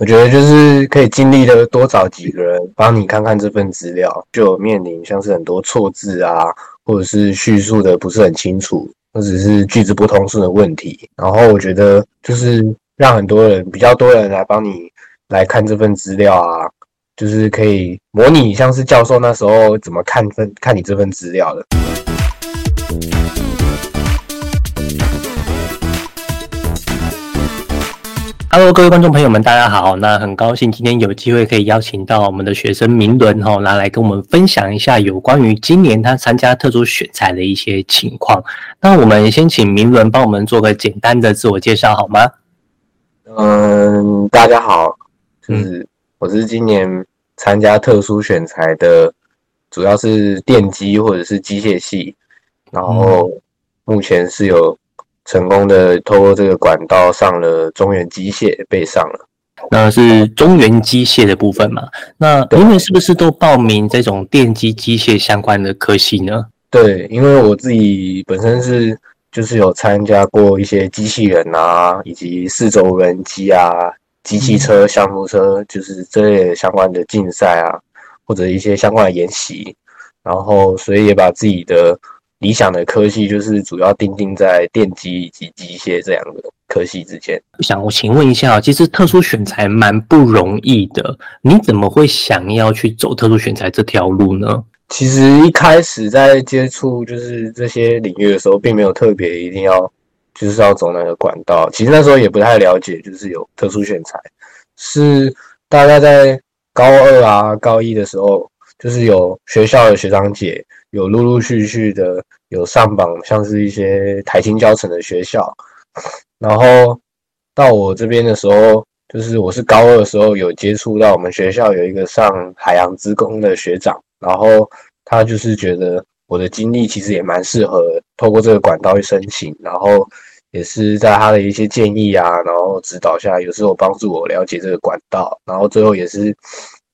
我觉得就是可以尽力的多找几个人帮你看看这份资料，就面临像是很多错字啊，或者是叙述的不是很清楚，或者是句子不通顺的问题。然后我觉得就是让很多人比较多人来帮你来看这份资料啊，就是可以模拟像是教授那时候怎么看分看你这份资料的。Hello，各位观众朋友们，大家好。那很高兴今天有机会可以邀请到我们的学生明伦哈，来来跟我们分享一下有关于今年他参加特殊选材的一些情况。那我们先请明伦帮我们做个简单的自我介绍好吗？嗯，大家好，就是我是今年参加特殊选材的，主要是电机或者是机械系，然后目前是有。成功的透过这个管道上了中原机械，被上了。那是中原机械的部分嘛？那你们是不是都报名这种电机机械相关的科系呢？对，因为我自己本身是就是有参加过一些机器人啊，以及四轴无人机啊、机器车、橡木车，就是这类相关的竞赛啊，或者一些相关的研习，然后所以也把自己的。理想的科系就是主要定定在电机以及机械这两个科系之间。想我请问一下，其实特殊选材蛮不容易的，你怎么会想要去走特殊选材这条路呢？其实一开始在接触就是这些领域的时候，并没有特别一定要就是要走那个管道。其实那时候也不太了解，就是有特殊选材，是大概在高二啊、高一的时候，就是有学校的学长姐。有陆陆续续的有上榜，像是一些台青教程的学校，然后到我这边的时候，就是我是高二的时候有接触到我们学校有一个上海洋职工的学长，然后他就是觉得我的经历其实也蛮适合透过这个管道去申请，然后也是在他的一些建议啊，然后指导下，有时候帮助我了解这个管道，然后最后也是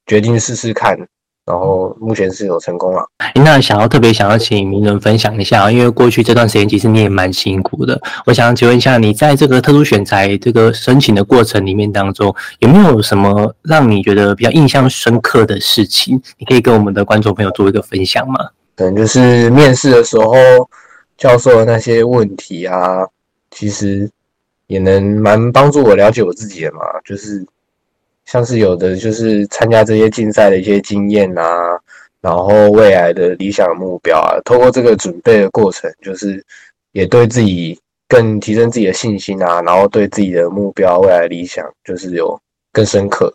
决定试试看。然后目前是有成功了。那想要特别想要请名人分享一下，因为过去这段时间其实你也蛮辛苦的。我想请问一下，你在这个特殊选材这个申请的过程里面当中，有没有什么让你觉得比较印象深刻的事情？你可以跟我们的观众朋友做一个分享吗？可能就是面试的时候教授的那些问题啊，其实也能蛮帮助我了解我自己的嘛，就是。像是有的就是参加这些竞赛的一些经验啊，然后未来的理想目标啊，透过这个准备的过程，就是也对自己更提升自己的信心啊，然后对自己的目标、未来理想，就是有更深刻、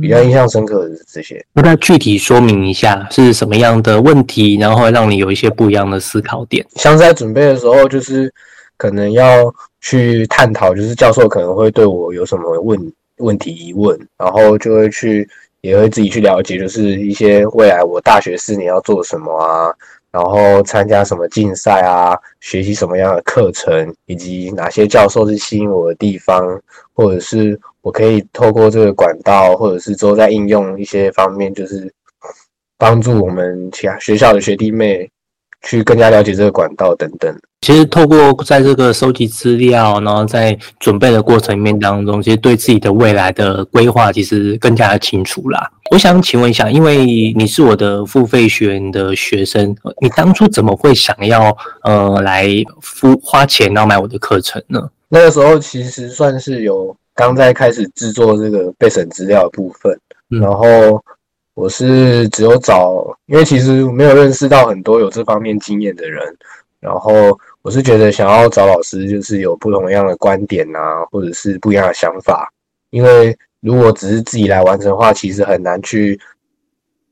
比较印象深刻的这些。那再具体说明一下是什么样的问题，然后让你有一些不一样的思考点。像在准备的时候，就是可能要去探讨，就是教授可能会对我有什么问。问题疑问，然后就会去，也会自己去了解，就是一些未来我大学四年要做什么啊，然后参加什么竞赛啊，学习什么样的课程，以及哪些教授是吸引我的地方，或者是我可以透过这个管道，或者是之后在应用一些方面，就是帮助我们其他学校的学弟妹。去更加了解这个管道等等。其实透过在这个收集资料，然后在准备的过程里面当中，其实对自己的未来的规划其实更加的清楚啦。我想请问一下，因为你是我的付费学员的学生，你当初怎么会想要呃来付花钱然后买我的课程呢？那个时候其实算是有刚在开始制作这个备审资料的部分，然后。我是只有找，因为其实没有认识到很多有这方面经验的人，然后我是觉得想要找老师，就是有不同样的观点啊，或者是不一样的想法。因为如果只是自己来完成的话，其实很难去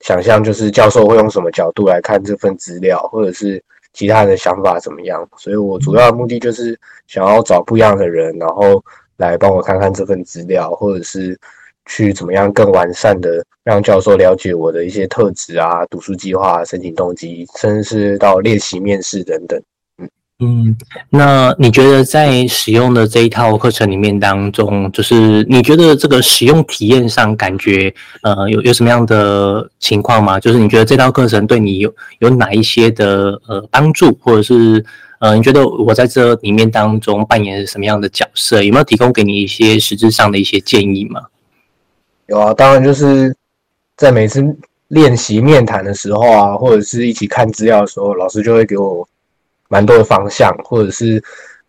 想象，就是教授会用什么角度来看这份资料，或者是其他人的想法怎么样。所以我主要的目的就是想要找不一样的人，然后来帮我看看这份资料，或者是。去怎么样更完善的让教授了解我的一些特质啊、读书计划、申请动机，甚至是到练习面试等等。嗯嗯，那你觉得在使用的这一套课程里面当中，就是你觉得这个使用体验上感觉呃有有什么样的情况吗？就是你觉得这套课程对你有有哪一些的呃帮助，或者是呃你觉得我在这里面当中扮演什么样的角色？有没有提供给你一些实质上的一些建议吗？有啊，当然就是在每次练习面谈的时候啊，或者是一起看资料的时候，老师就会给我蛮多的方向，或者是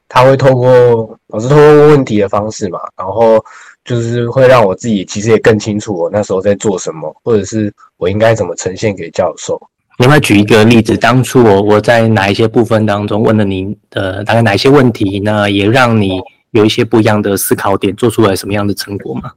他会透过老师透过问问题的方式嘛，然后就是会让我自己其实也更清楚我那时候在做什么，或者是我应该怎么呈现给教授。另外举一个例子，当初我我在哪一些部分当中问了你的大概哪些问题，呢也让你有一些不一样的思考点，做出来什么样的成果吗？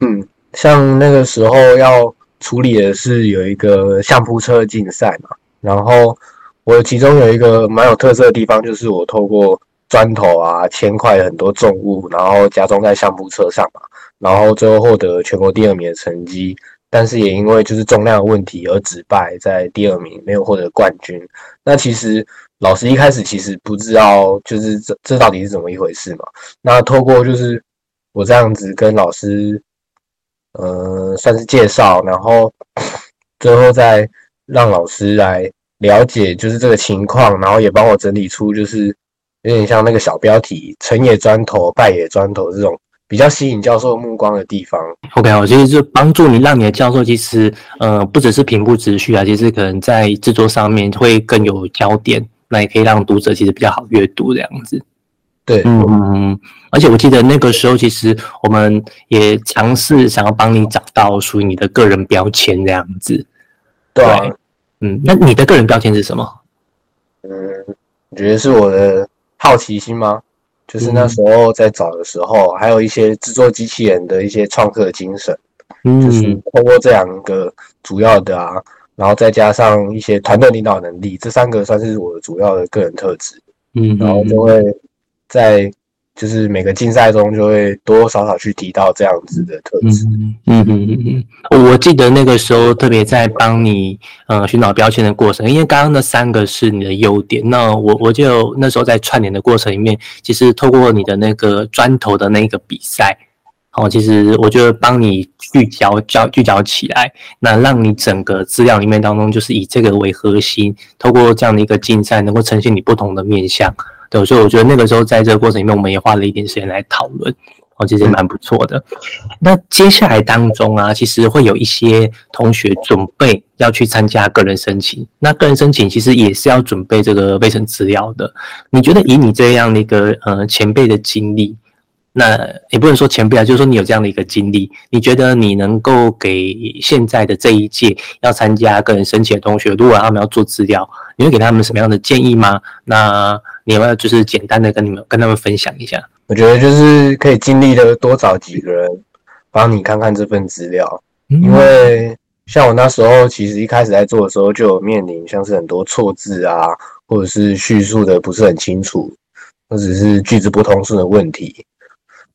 嗯，像那个时候要处理的是有一个相扑车竞赛嘛，然后我其中有一个蛮有特色的地方，就是我透过砖头啊、铅块很多重物，然后加装在相扑车上嘛，然后最后获得全国第二名的成绩。但是也因为就是重量的问题而只败，在第二名没有获得冠军。那其实老师一开始其实不知道，就是这这到底是怎么一回事嘛？那透过就是我这样子跟老师，呃，算是介绍，然后 最后再让老师来了解就是这个情况，然后也帮我整理出就是有点像那个小标题“成也砖头，败也砖头”这种。比较吸引教授目光的地方。OK，我其实就帮助你，让你的教授其实呃不只是平铺直叙啊，其实可能在制作上面会更有焦点，那也可以让读者其实比较好阅读这样子。对，嗯，而且我记得那个时候其实我们也尝试想要帮你找到属于你的个人标签这样子。对，嗯，那你的个人标签是什么？嗯，我觉得是我的好奇心吗？就是那时候在找的时候，还有一些制作机器人的一些创客精神，嗯就是通过这两个主要的啊，然后再加上一些团队领导能力，这三个算是我的主要的个人特质。嗯，然后就会在。就是每个竞赛中就会多多少少去提到这样子的特质。嗯嗯嗯嗯，我记得那个时候特别在帮你呃寻找标签的过程，因为刚刚那三个是你的优点。那我我就那时候在串联的过程里面，其实透过你的那个砖头的那个比赛，哦，其实我就帮你聚焦焦聚焦起来，那让你整个资料里面当中就是以这个为核心，透过这样的一个竞赛，能够呈现你不同的面向。对，所以我觉得那个时候在这个过程里面，我们也花了一点时间来讨论，哦，其实蛮不错的。那接下来当中啊，其实会有一些同学准备要去参加个人申请，那个人申请其实也是要准备这个卫生资料的。你觉得以你这样的一个呃前辈的经历，那也不能说前辈啊，就是说你有这样的一个经历，你觉得你能够给现在的这一届要参加个人申请的同学，如果他们要做资料，你会给他们什么样的建议吗？那你要不要就是简单的跟你们跟他们分享一下？我觉得就是可以尽力的多找几个人帮你看看这份资料，因为像我那时候其实一开始在做的时候就有面临像是很多错字啊，或者是叙述的不是很清楚，或者是句子不通顺的问题。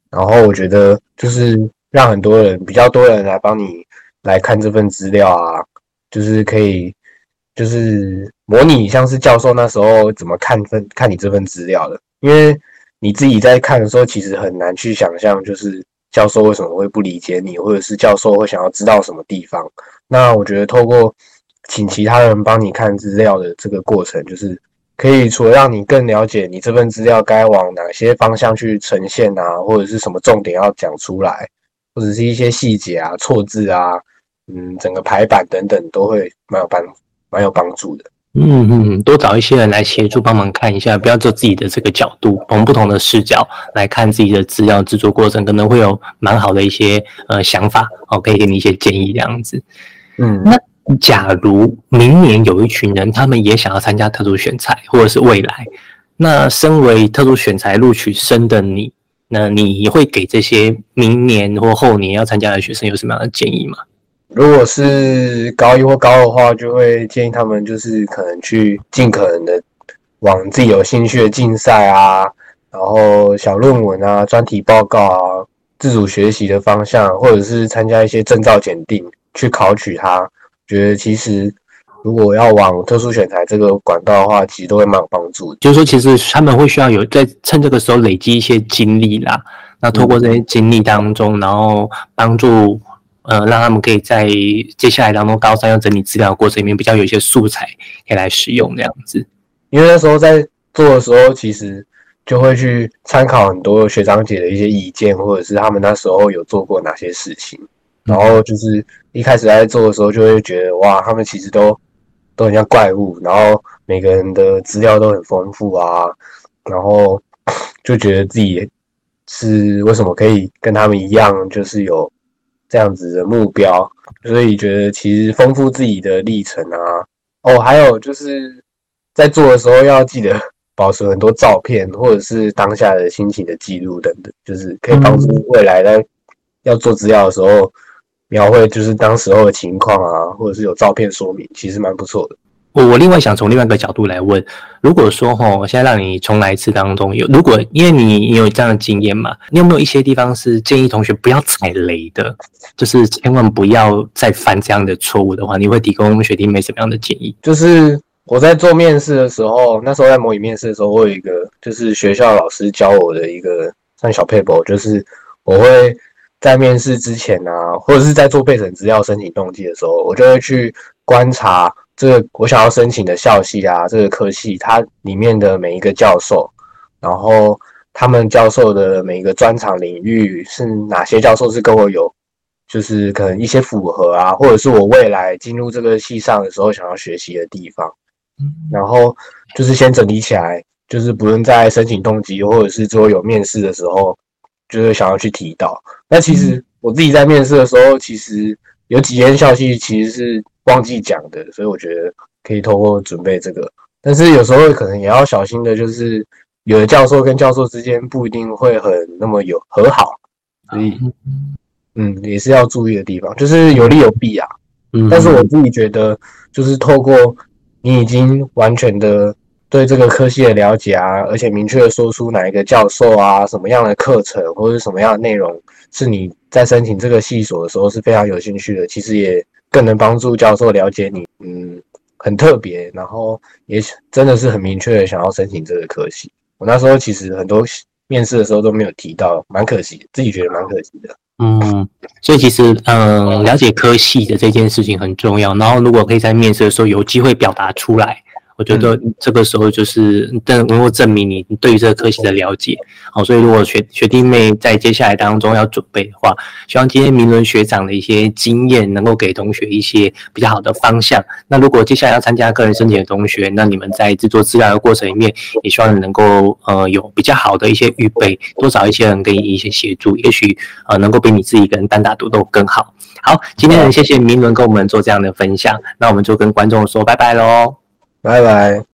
然后我觉得就是让很多人比较多人来帮你来看这份资料啊，就是可以。就是模拟像是教授那时候怎么看分看你这份资料的，因为你自己在看的时候，其实很难去想象，就是教授为什么会不理解你，或者是教授会想要知道什么地方。那我觉得透过请其他人帮你看资料的这个过程，就是可以除了让你更了解你这份资料该往哪些方向去呈现啊，或者是什么重点要讲出来，或者是一些细节啊、错字啊，嗯，整个排版等等都会蛮有办法。蛮有帮助的，嗯嗯，多找一些人来协助帮忙看一下，不要做自己的这个角度，从不同的视角来看自己的资料制作过程，可能会有蛮好的一些呃想法，哦，可以给你一些建议这样子。嗯，那假如明年有一群人，他们也想要参加特殊选材，或者是未来，那身为特殊选材录取生的你，那你会给这些明年或后年要参加的学生有什么样的建议吗？如果是高一或高二的话，就会建议他们就是可能去尽可能的往自己有兴趣的竞赛啊，然后小论文啊、专题报告啊、自主学习的方向，或者是参加一些证照检定去考取它。觉得其实如果要往特殊选材这个管道的话，其实都会蛮有帮助。就是说，其实他们会需要有在趁这个时候累积一些经历啦，那透过这些经历当中，然后帮助。呃，让他们可以在接下来当中高三要整理资料的过程里面，比较有一些素材可以来使用这样子。因为那时候在做的时候，其实就会去参考很多学长姐的一些意见，或者是他们那时候有做过哪些事情。然后就是一开始在做的时候，就会觉得哇，他们其实都都很像怪物，然后每个人的资料都很丰富啊，然后就觉得自己是为什么可以跟他们一样，就是有这样子的目标，所以觉得其实丰富自己的历程啊。哦，还有就是在做的时候要记得保存很多照片，或者是当下的心情的记录等等，就是可以帮助未来在要做资料的时候。描绘就是当时候的情况啊，或者是有照片说明，其实蛮不错的。我我另外想从另外一个角度来问，如果说哈，现在让你重来一次当中有，如果因为你你有这样的经验嘛，你有没有一些地方是建议同学不要踩雷的，就是千万不要再犯这样的错误的话，你会提供学弟妹什么样的建议？就是我在做面试的时候，那时候在模拟面试的时候，我有一个就是学校老师教我的一个算小 paper，就是我会。在面试之前啊，或者是在做备审资料申请动机的时候，我就会去观察这个我想要申请的校系啊，这个科系它里面的每一个教授，然后他们教授的每一个专长领域是哪些教授是跟我有，就是可能一些符合啊，或者是我未来进入这个系上的时候想要学习的地方，然后就是先整理起来，就是不论在申请动机或者是说有面试的时候。就是想要去提到，那其实我自己在面试的时候，其实有几间校系其实是忘记讲的，所以我觉得可以透过准备这个，但是有时候可能也要小心的，就是有的教授跟教授之间不一定会很那么有和好，所以嗯也是要注意的地方，就是有利有弊啊。嗯，但是我自己觉得，就是透过你已经完全的。对这个科系的了解啊，而且明确的说出哪一个教授啊，什么样的课程或者是什么样的内容是你在申请这个系所的时候是非常有兴趣的，其实也更能帮助教授了解你，嗯，很特别，然后也真的是很明确的想要申请这个科系。我那时候其实很多面试的时候都没有提到，蛮可惜，自己觉得蛮可惜的。嗯，所以其实嗯，了解科系的这件事情很重要，然后如果可以在面试的时候有机会表达出来。我觉得这个时候就是能能够证明你对于这个科系的了解，好，所以如果学学弟妹在接下来当中要准备的话，希望今天明伦学长的一些经验能够给同学一些比较好的方向。那如果接下来要参加个人申请的同学，那你们在制作资料的过程里面，也希望能够呃有比较好的一些预备，多找一些人给你一些协助，也许呃能够比你自己一个人单打独斗更好。好，今天很谢谢明伦跟我们做这样的分享，那我们就跟观众说拜拜喽。拜拜。